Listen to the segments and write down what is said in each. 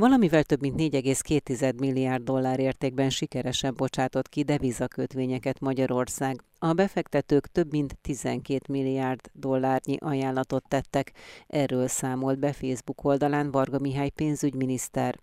Valamivel több mint 4,2 milliárd dollár értékben sikeresen bocsátott ki devizakötvényeket Magyarország. A befektetők több mint 12 milliárd dollárnyi ajánlatot tettek. Erről számolt be Facebook oldalán Varga Mihály pénzügyminiszter.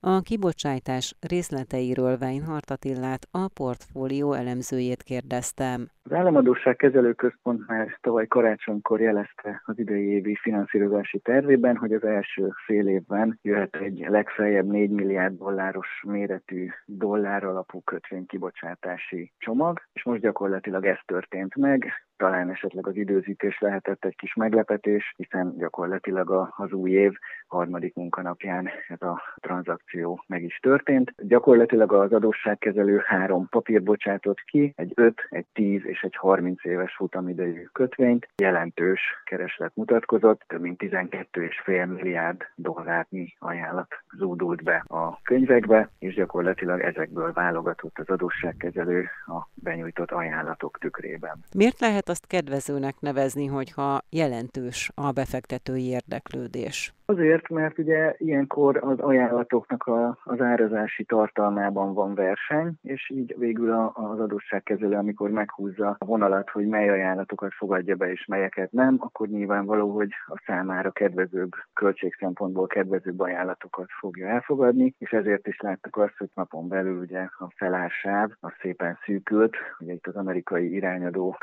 A kibocsátás részleteiről Weinhardt Attillát, a portfólió elemzőjét kérdeztem. Az Államadóság Kezelőközpont már tavaly karácsonykor jelezte az idei évi finanszírozási tervében, hogy az első fél évben jöhet egy legfeljebb 4 milliárd dolláros méretű dollár alapú kötvénykibocsátási csomag, és most gyakorlatilag ez történt meg talán esetleg az időzítés lehetett egy kis meglepetés, hiszen gyakorlatilag az új év harmadik munkanapján ez a tranzakció meg is történt. Gyakorlatilag az adósságkezelő három papír bocsátott ki, egy 5, egy 10 és egy 30 éves futamidejű kötvényt. Jelentős kereslet mutatkozott, több mint 12,5 milliárd dollárnyi ajánlat zúdult be a könyvekbe, és gyakorlatilag ezekből válogatott az adósságkezelő a benyújtott ajánlatok tükrében. Miért lehet azt kedvezőnek nevezni, hogyha jelentős a befektetői érdeklődés? Azért, mert ugye ilyenkor az ajánlatoknak a, az árazási tartalmában van verseny, és így végül a, az adósságkezelő, amikor meghúzza a vonalat, hogy mely ajánlatokat fogadja be és melyeket nem, akkor nyilvánvaló, hogy a számára kedvezőbb, költség szempontból kedvezőbb ajánlatokat fogja elfogadni, és ezért is láttuk azt, hogy napon belül ugye a felársáv az szépen szűkült, ugye itt az amerikai irányadó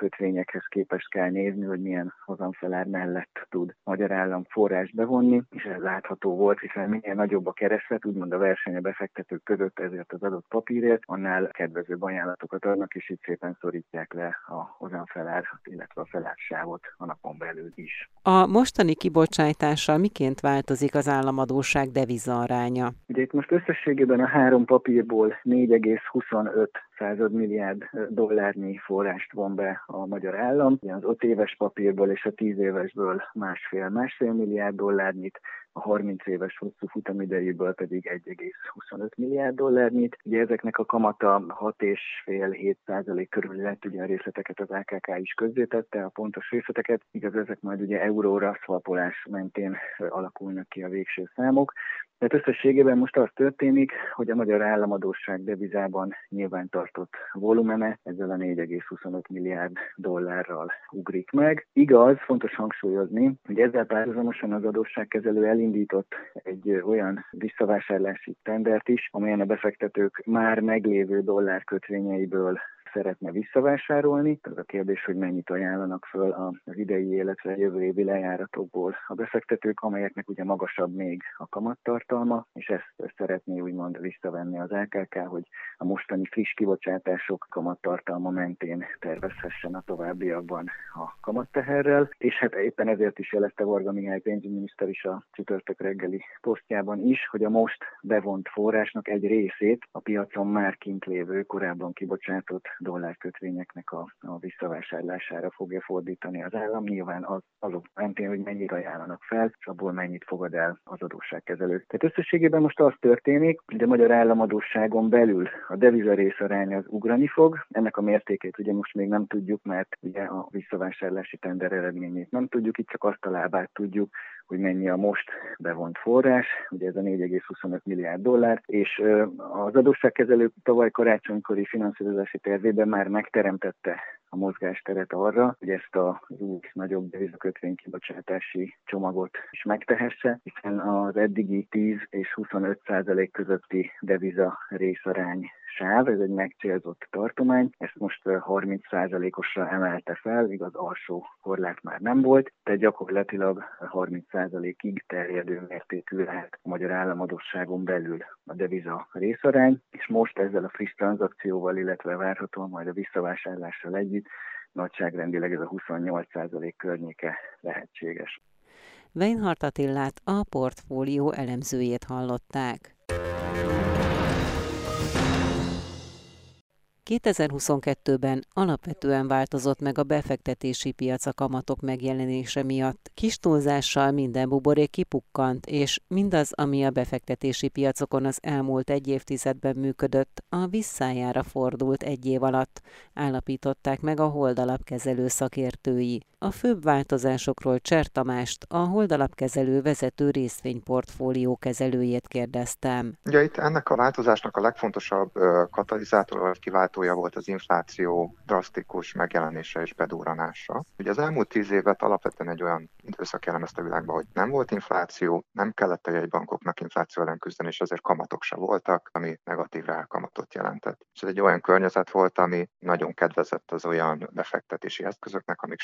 kötvényekhez képest kell nézni, hogy milyen hozamfelár mellett tud magyar állam forrás bevonni, és ez látható volt, hiszen minél nagyobb a kereslet, úgymond a verseny a befektetők között ezért az adott papírért, annál kedvezőbb ajánlatokat adnak, és itt szépen szorítják le a hozamfelár, illetve a felársávot a napon belül is. A mostani kibocsátással miként változik az államadóság deviza aránya? Ugye itt most összességében a három papírból 4,25 század milliárd dollárnyi forrást von be a magyar állam. Az 5 éves papírból és a 10 évesből másfél-másfél milliárd dollárnyit, a 30 éves hosszú futamidejéből pedig 1,25 milliárd dollárnyit. Ugye ezeknek a kamata 6,5-7 százalék körül lett, ugye a részleteket az AKK is közzétette, a pontos részleteket, igaz ezek majd ugye euróra szalpolás mentén alakulnak ki a végső számok. Tehát összességében most az történik, hogy a magyar államadóság devizában nyilván tartott volumene ezzel a 4,25 milliárd dollárral ugrik meg. Igaz, fontos hangsúlyozni, hogy ezzel párhuzamosan az adósságkezelő elindított egy olyan visszavásárlási tendert is, amelyen a befektetők már meglévő dollárkötvényeiből szeretne visszavásárolni. Ez a kérdés, hogy mennyit ajánlanak föl az idei, illetve jövő évi lejáratokból a befektetők, amelyeknek ugye magasabb még a kamattartalma, és ezt szeretné úgymond visszavenni az LKK, hogy a mostani friss kibocsátások kamattartalma mentén tervezhessen a továbbiakban a kamatteherrel, és hát éppen ezért is jelezte Varga Mihály pénzügyminiszter is a csütörtök reggeli posztjában is, hogy a most bevont forrásnak egy részét a piacon már kint lévő, korábban kibocsátott dollárkötvényeknek a, a visszavásárlására fogja fordítani az állam. Nyilván az, azok mentén, hogy mennyit ajánlanak fel, és abból mennyit fogad el az adósságkezelő. Tehát összességében most az történik, hogy a magyar államadóságon belül a deviza részarány az ugrani fog. Ennek a mértékét ugye most még nem tudjuk, mert ugye a visszavásárlási tender eredményét nem tudjuk, itt csak azt a lábát tudjuk, hogy mennyi a most bevont forrás, ugye ez a 4,25 milliárd dollár, és az adósságkezelő tavaly karácsonykori finanszírozási tervében már megteremtette a mozgásteret arra, hogy ezt a új nagyobb devizakötvénykibocsátási csomagot is megtehesse, hiszen az eddigi 10 és 25 százalék közötti deviza részarány sáv, ez egy megcélzott tartomány, ezt most 30%-osra emelte fel, igaz alsó korlát már nem volt, de gyakorlatilag 30%-ig terjedő mértékű lehet a magyar államadosságon belül a deviza részarány, és most ezzel a friss tranzakcióval, illetve várhatóan majd a visszavásárlással együtt nagyságrendileg ez a 28% környéke lehetséges. Weinhardt Attillát a portfólió elemzőjét hallották. 2022-ben alapvetően változott meg a befektetési piac a kamatok megjelenése miatt. Kis túlzással minden buborék kipukkant, és mindaz, ami a befektetési piacokon az elmúlt egy évtizedben működött, a visszájára fordult egy év alatt, állapították meg a holdalapkezelő szakértői. A főbb változásokról Cser Tamást, a holdalapkezelő vezető részvényportfólió kezelőjét kérdeztem. Ugye itt ennek a változásnak a legfontosabb katalizátor vagy kiváltója volt az infláció drasztikus megjelenése és bedúranása. Ugye az elmúlt tíz évet alapvetően egy olyan időszak jellemezte a világban, hogy nem volt infláció, nem kellett a jegybankoknak infláció ellen küzdeni, és azért kamatok se voltak, ami negatív rákamatot jelentett. És ez egy olyan környezet volt, ami nagyon kedvezett az olyan befektetési eszközöknek, amik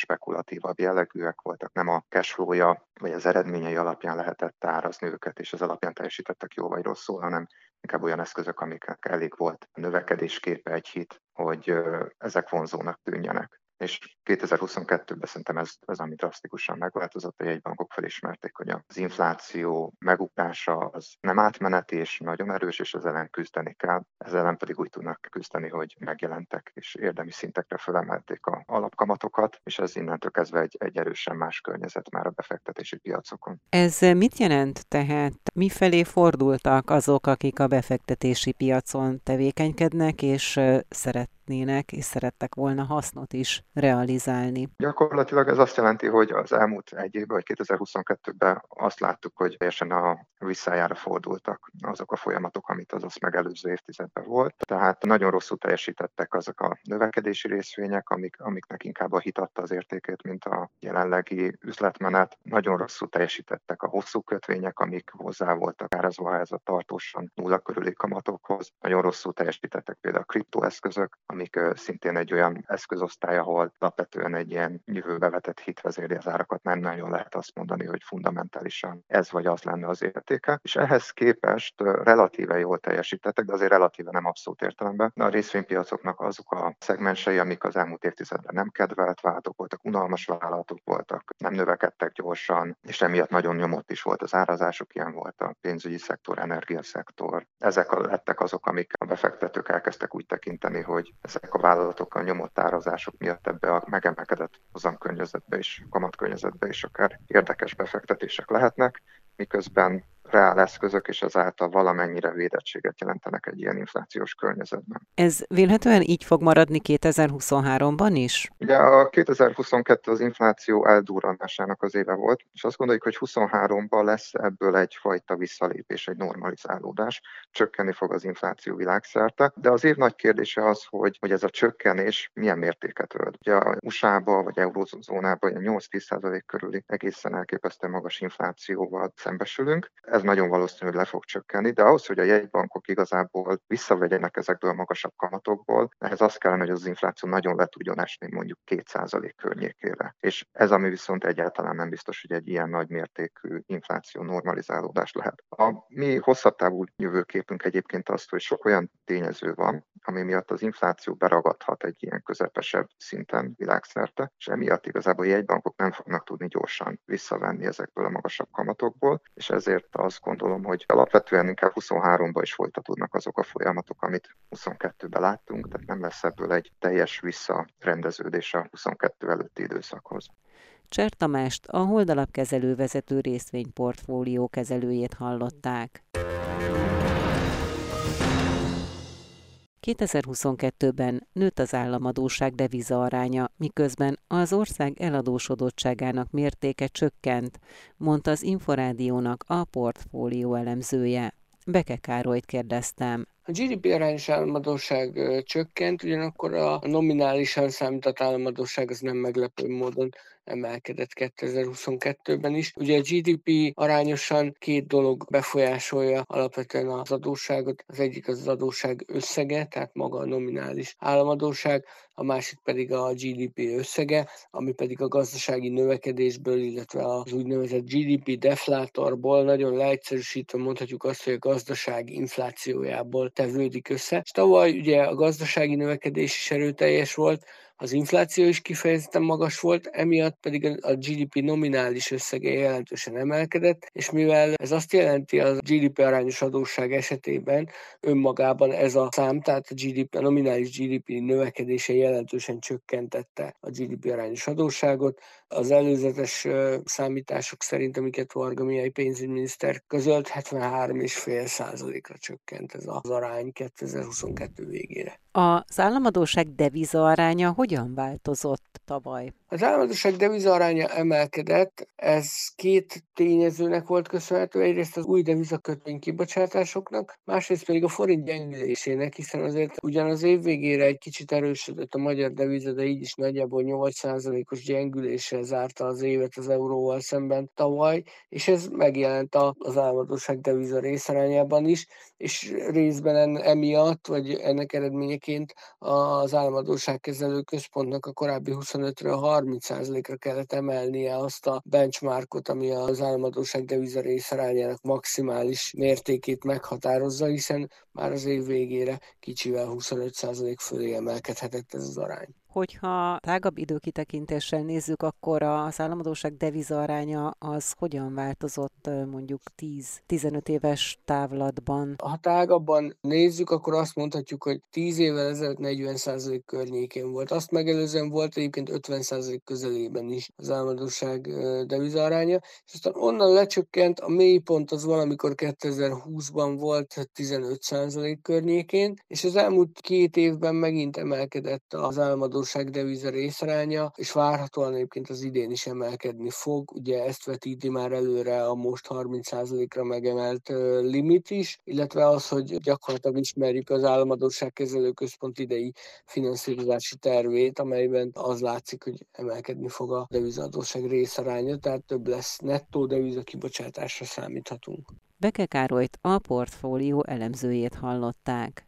spekulatívabb jellegűek voltak, nem a cashflow-ja vagy az eredményei alapján lehetett árazni őket, és az alapján teljesítettek jó vagy rosszul, hanem inkább olyan eszközök, amiknek elég volt a növekedésképe egy hit, hogy ezek vonzónak tűnjenek és 2022-ben szerintem ez, ez ami drasztikusan megváltozott, a jegybankok felismerték, hogy az infláció meguktása az nem átmeneti és nagyon erős, és az ellen küzdeni kell. Ez ellen pedig úgy tudnak küzdeni, hogy megjelentek és érdemi szintekre fölemelték a alapkamatokat, és ez innentől kezdve egy, egy erősen más környezet már a befektetési piacokon. Ez mit jelent tehát? Mifelé fordultak azok, akik a befektetési piacon tevékenykednek, és szeret szeretnének és szerettek volna hasznot is realizálni. Gyakorlatilag ez azt jelenti, hogy az elmúlt egy évben, vagy 2022-ben azt láttuk, hogy teljesen a visszájára fordultak azok a folyamatok, amit az azt megelőző évtizedben volt. Tehát nagyon rosszul teljesítettek azok a növekedési részvények, amik, amiknek inkább a hitatta az értékét, mint a jelenlegi üzletmenet. Nagyon rosszul teljesítettek a hosszú kötvények, amik hozzá voltak árazva ez a tartósan nulla körüli kamatokhoz. Nagyon rosszul teljesítettek például a kriptoeszközök, amik szintén egy olyan eszközosztály, ahol alapvetően egy ilyen jövőbe vetett hit vezéri az árakat, nem nagyon lehet azt mondani, hogy fundamentálisan ez vagy az lenne az értéke. És ehhez képest relatíve jól teljesítettek, de azért relatíve nem abszolút értelemben. A részvénypiacoknak azok a szegmensei, amik az elmúlt évtizedben nem kedvelt vállalatok voltak, unalmas vállalatok voltak, nem növekedtek gyorsan, és emiatt nagyon nyomott is volt az árazások, ilyen volt a pénzügyi szektor, energiaszektor. Ezek lettek azok, amik a befektetők elkezdtek úgy tekinteni, hogy ezek a vállalatok a nyomott árazások miatt ebbe a megemelkedett hozamkörnyezetbe és kamatkörnyezetbe is akár érdekes befektetések lehetnek, miközben reál eszközök, és ezáltal valamennyire védettséget jelentenek egy ilyen inflációs környezetben. Ez vélhetően így fog maradni 2023-ban is? Ugye a 2022 az infláció eldurranásának az éve volt, és azt gondoljuk, hogy 23-ban lesz ebből egyfajta visszalépés, egy normalizálódás, csökkenni fog az infláció világszerte, de az év nagy kérdése az, hogy, hogy ez a csökkenés milyen mértéket ölt. Ugye a USA-ba vagy eurozónában 8-10% körüli egészen elképesztően magas inflációval szembesülünk ez nagyon valószínű, hogy le fog csökkenni, de ahhoz, hogy a jegybankok igazából visszavegyenek ezekből a magasabb kamatokból, ehhez az kellene, hogy az infláció nagyon le tudjon esni mondjuk 2% környékére. És ez, ami viszont egyáltalán nem biztos, hogy egy ilyen nagy mértékű infláció normalizálódás lehet. A mi hosszabb távú jövőképünk egyébként azt, hogy sok olyan tényező van, ami miatt az infláció beragadhat egy ilyen közepesebb szinten világszerte, és emiatt igazából a jegybankok nem fognak tudni gyorsan visszavenni ezekből a magasabb kamatokból, és ezért azt gondolom, hogy alapvetően inkább 23-ban is folytatódnak azok a folyamatok, amit 22-ben láttunk, tehát nem lesz ebből egy teljes visszarendeződés a 22 előtti időszakhoz. Cser Tamást, a Holdalapkezelő vezető részvényportfólió kezelőjét hallották. 2022-ben nőtt az államadóság deviza aránya, miközben az ország eladósodottságának mértéke csökkent, mondta az Inforádiónak a portfólió elemzője. Beke Károlyt kérdeztem. A GDP arányos államadóság csökkent, ugyanakkor a nominálisan számított államadóság az nem meglepő módon emelkedett 2022-ben is. Ugye a GDP arányosan két dolog befolyásolja alapvetően az adósságot. Az egyik az, az adósság összege, tehát maga a nominális államadóság, a másik pedig a GDP összege, ami pedig a gazdasági növekedésből, illetve az úgynevezett GDP deflátorból nagyon leegyszerűsítve mondhatjuk azt, hogy a gazdaság inflációjából tevődik össze. És tavaly ugye a gazdasági növekedés is erőteljes volt, az infláció is kifejezetten magas volt, emiatt pedig a GDP nominális összege jelentősen emelkedett, és mivel ez azt jelenti a GDP arányos adósság esetében önmagában ez a szám, tehát a, GDP, a nominális GDP növekedése jelentősen csökkentette a GDP arányos adósságot, Az előzetes számítások szerint, amiket Varga Mihály pénzügyminiszter közölt, 73,5 százalékra csökkent ez az arány 2022 végére. Az államadóság deviza aránya hogyan változott tavaly? Az államadóság deviza aránya emelkedett, ez két tényezőnek volt köszönhető, egyrészt az új devizakötvény kibocsátásoknak, másrészt pedig a forint gyengülésének, hiszen azért ugyan az év végére egy kicsit erősödött a magyar deviza, de így is nagyjából 8%-os gyengüléssel zárta az évet az euróval szemben tavaly, és ez megjelent az államadóság deviza részarányában is, és részben emiatt, vagy ennek eredményeként az államadóságkezelő központnak a korábbi 25-ről 30%-ra kellett emelnie azt a benchmarkot, ami az államadóság deviza részarányának maximális mértékét meghatározza, hiszen már az év végére kicsivel 25% fölé emelkedhetett ez az arány. Hogyha tágabb időkitekintéssel nézzük, akkor az államadóság deviza aránya az hogyan változott mondjuk 10-15 éves távlatban? Ha tágabban nézzük, akkor azt mondhatjuk, hogy 10 évvel ezelőtt 40% környékén volt. Azt megelőzően volt egyébként 50% közelében is az államadóság deviza aránya, és aztán onnan lecsökkent, a mélypont az valamikor 2020-ban volt 15% környékén, és az elmúlt két évben megint emelkedett az államadóság deviza részaránya, és várhatóan egyébként az idén is emelkedni fog. Ugye ezt vetíti már előre a most 30%-ra megemelt limit is, illetve az, hogy gyakorlatilag ismerjük az államadóság kezelő központ idei finanszírozási tervét, amelyben az látszik, hogy emelkedni fog a devizadóság részaránya, tehát több lesz nettó deviza kibocsátásra számíthatunk. Beke Károlyt a portfólió elemzőjét hallották.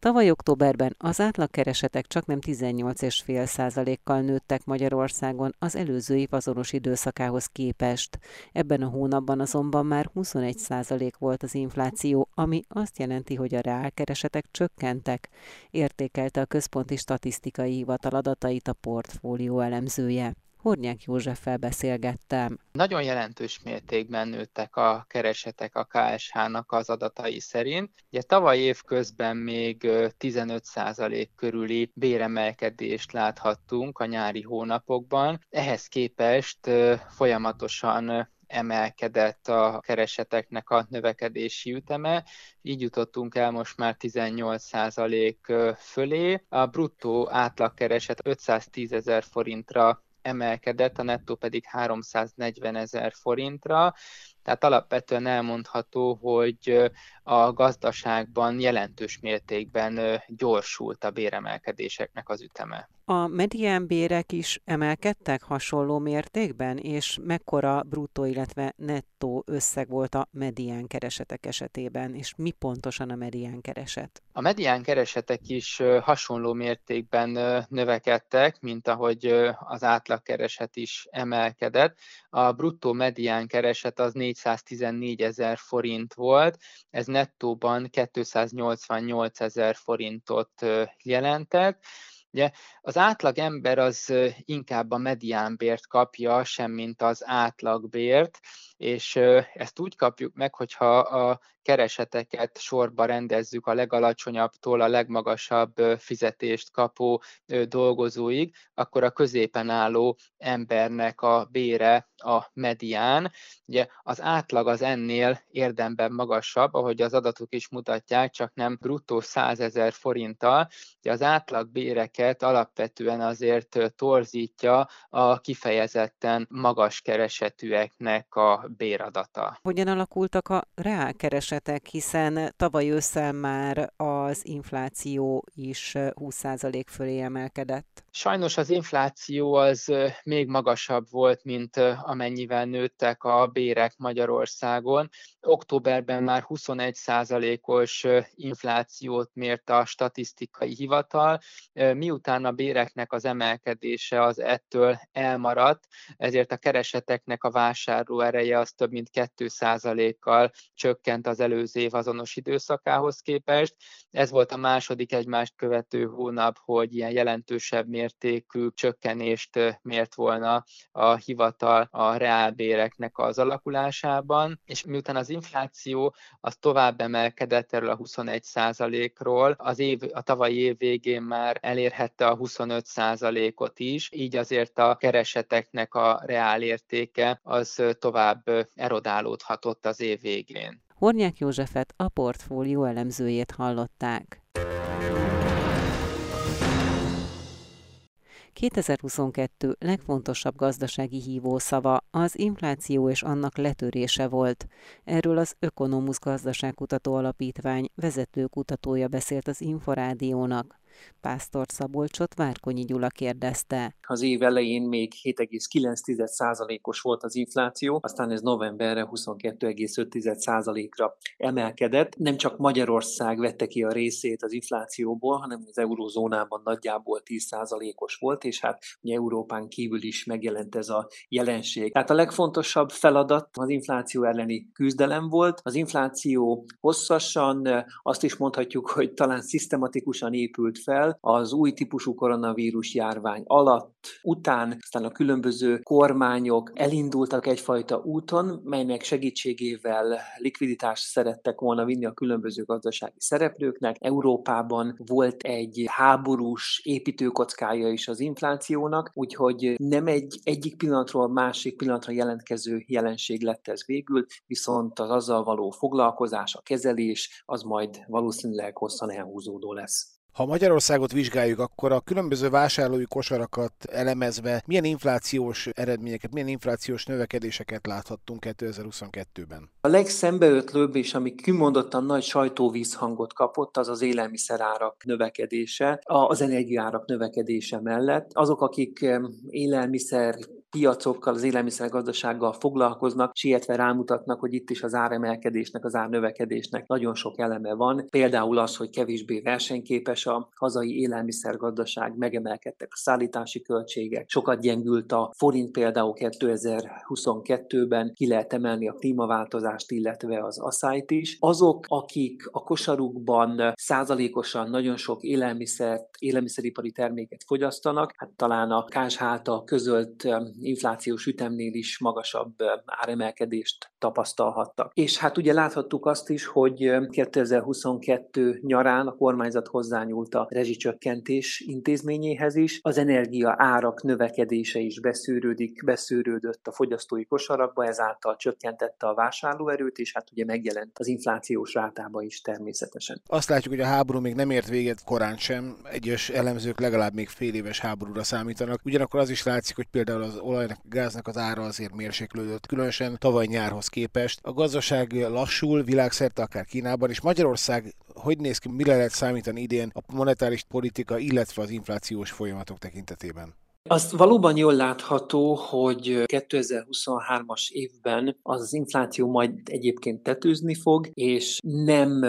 Tavaly októberben az átlagkeresetek csak nem 18,5%-kal nőttek Magyarországon az előző év azonos időszakához képest. Ebben a hónapban azonban már 21% volt az infláció, ami azt jelenti, hogy a reálkeresetek csökkentek, értékelte a Központi Statisztikai Hivatal adatait a portfólió elemzője. Hornyák Józseffel beszélgettem. Nagyon jelentős mértékben nőttek a keresetek a KSH-nak az adatai szerint. Ugye tavaly év közben még 15% körüli béremelkedést láthattunk a nyári hónapokban. Ehhez képest folyamatosan emelkedett a kereseteknek a növekedési üteme, így jutottunk el most már 18% fölé. A bruttó átlagkereset 510 ezer forintra emelkedett, a nettó pedig 340 ezer forintra. Tehát alapvetően elmondható, hogy a gazdaságban jelentős mértékben gyorsult a béremelkedéseknek az üteme. A mediánbérek is emelkedtek hasonló mértékben, és mekkora bruttó, illetve nettó összeg volt a medián keresetek esetében, és mi pontosan a medián kereset? A medián keresetek is hasonló mértékben növekedtek, mint ahogy az átlagkereset is emelkedett. A bruttó medián kereset az 414 ezer forint volt, ez nettóban 288 ezer forintot jelentett, Ugye az átlag ember az inkább a mediánbért kapja, semmint az átlagbért, és ezt úgy kapjuk meg, hogyha a kereseteket sorba rendezzük a legalacsonyabbtól a legmagasabb fizetést kapó dolgozóig, akkor a középen álló embernek a bére a medián. Ugye az átlag az ennél érdemben magasabb, ahogy az adatok is mutatják, csak nem bruttó 100 ezer forinttal. Ugye az átlag béreket alapvetően azért torzítja a kifejezetten magas keresetűeknek a béradata. Hogyan alakultak a reálkeresetek, hiszen tavaly ősszel már az infláció is 20% fölé emelkedett? Sajnos az infláció az még magasabb volt, mint amennyivel nőttek a bérek Magyarországon. Októberben már 21%-os inflációt mért a statisztikai hivatal, miután a béreknek az emelkedése az ettől elmaradt, ezért a kereseteknek a vásárló ereje az több mint 2%-kal csökkent az előző év azonos időszakához képest. Ez volt a második egymást követő hónap, hogy ilyen jelentősebb mértékű csökkenést mért volna a hivatal a reálbéreknek az alakulásában, és miután az infláció az tovább emelkedett erről a 21%-ról, az év, a tavalyi év végén már elérhette a 25%-ot is, így azért a kereseteknek a reál értéke az tovább erodálódhatott az év végén. Hornyák Józsefet a portfólió elemzőjét hallották. 2022 legfontosabb gazdasági hívószava az infláció és annak letörése volt. Erről az Ökonomusz Gazdaságkutató Alapítvány vezető kutatója beszélt az Inforádiónak. Pásztor Szabolcsot Várkonyi Gyula kérdezte. Az év elején még 7,9%-os volt az infláció, aztán ez novemberre 22,5%-ra emelkedett. Nem csak Magyarország vette ki a részét az inflációból, hanem az eurozónában nagyjából 10%-os volt, és hát ugye Európán kívül is megjelent ez a jelenség. Tehát a legfontosabb feladat az infláció elleni küzdelem volt. Az infláció hosszasan, azt is mondhatjuk, hogy talán szisztematikusan épült fel az új típusú koronavírus járvány alatt, után, aztán a különböző kormányok elindultak egyfajta úton, melynek segítségével likviditást szerettek volna vinni a különböző gazdasági szereplőknek. Európában volt egy háborús építőkockája is az inflációnak, úgyhogy nem egy egyik pillanatról másik pillanatra jelentkező jelenség lett ez végül, viszont az azzal való foglalkozás, a kezelés, az majd valószínűleg hosszan elhúzódó lesz. Ha Magyarországot vizsgáljuk, akkor a különböző vásárlói kosarakat elemezve milyen inflációs eredményeket, milyen inflációs növekedéseket láthattunk 2022-ben? A legszembeötlőbb és ami kimondottan nagy sajtóvízhangot kapott, az az élelmiszerárak növekedése, az energiárak növekedése mellett. Azok, akik élelmiszer piacokkal, az élelmiszergazdasággal foglalkoznak, sietve rámutatnak, hogy itt is az áremelkedésnek, az árnövekedésnek nagyon sok eleme van. Például az, hogy kevésbé versenyképes a hazai élelmiszergazdaság, megemelkedtek a szállítási költségek, sokat gyengült a forint például 2022-ben, ki lehet emelni a klímaváltozást, illetve az asszályt is. Azok, akik a kosarukban százalékosan nagyon sok élelmiszert, élelmiszeripari terméket fogyasztanak, hát talán a KSH által közölt inflációs ütemnél is magasabb áremelkedést tapasztalhattak. És hát ugye láthattuk azt is, hogy 2022 nyarán a kormányzat hozzányúlt a rezsicsökkentés intézményéhez is. Az energia árak növekedése is beszűrődik, beszűrődött a fogyasztói kosarakba, ezáltal csökkentette a vásárlóerőt, és hát ugye megjelent az inflációs rátába is természetesen. Azt látjuk, hogy a háború még nem ért véget korán sem. Egyes elemzők legalább még fél éves háborúra számítanak. Ugyanakkor az is látszik, hogy például az olajnak, gáznak az ára azért mérséklődött, különösen tavaly nyárhoz képest. A gazdaság lassul világszerte, akár Kínában, és Magyarország hogy néz ki, mire lehet számítani idén a monetáris politika, illetve az inflációs folyamatok tekintetében? Azt valóban jól látható, hogy 2023-as évben az infláció majd egyébként tetőzni fog, és nem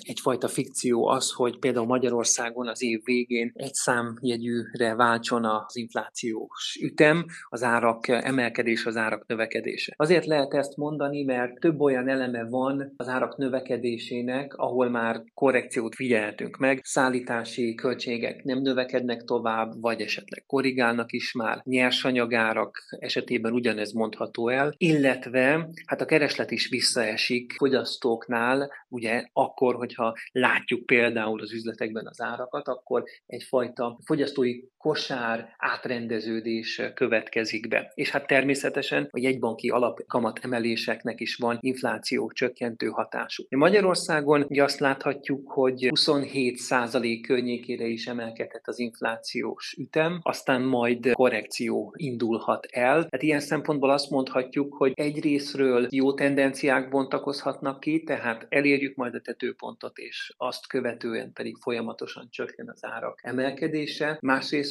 egyfajta fikció az, hogy például Magyarországon az év végén egy számjegyűre váltson az inflációs ütem, az árak emelkedés, az árak növekedése. Azért lehet ezt mondani, mert több olyan eleme van az árak növekedésének, ahol már korrekciót figyeltünk meg, szállítási költségek nem növekednek tovább, vagy esetleg korrigálnak, válnak is már. Nyersanyagárak esetében ugyanez mondható el, illetve hát a kereslet is visszaesik fogyasztóknál, ugye akkor, hogyha látjuk például az üzletekben az árakat, akkor egyfajta fogyasztói kosár átrendeződés következik be. És hát természetesen a jegybanki alapkamat emeléseknek is van infláció csökkentő hatásuk. Magyarországon ugye azt láthatjuk, hogy 27% környékére is emelkedett az inflációs ütem, aztán majd korrekció indulhat el. Tehát ilyen szempontból azt mondhatjuk, hogy egyrésztről jó tendenciák bontakozhatnak ki, tehát elérjük majd a tetőpontot, és azt követően pedig folyamatosan csökken az árak emelkedése.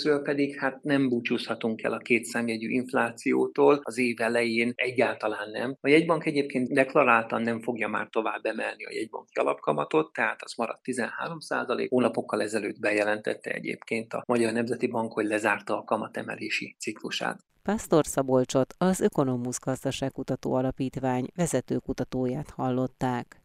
Másrésztről pedig hát nem búcsúzhatunk el a kétszámjegyű inflációtól az év elején egyáltalán nem. A jegybank egyébként deklaráltan nem fogja már tovább emelni a jegybanki alapkamatot, tehát az maradt 13% Hónapokkal ezelőtt bejelentette egyébként a Magyar Nemzeti Bank, hogy lezárta a kamat kamatemelési ciklusát. Pásztor Szabolcsot, az Ökonomusz Gazdaságkutató Alapítvány vezető kutatóját hallották.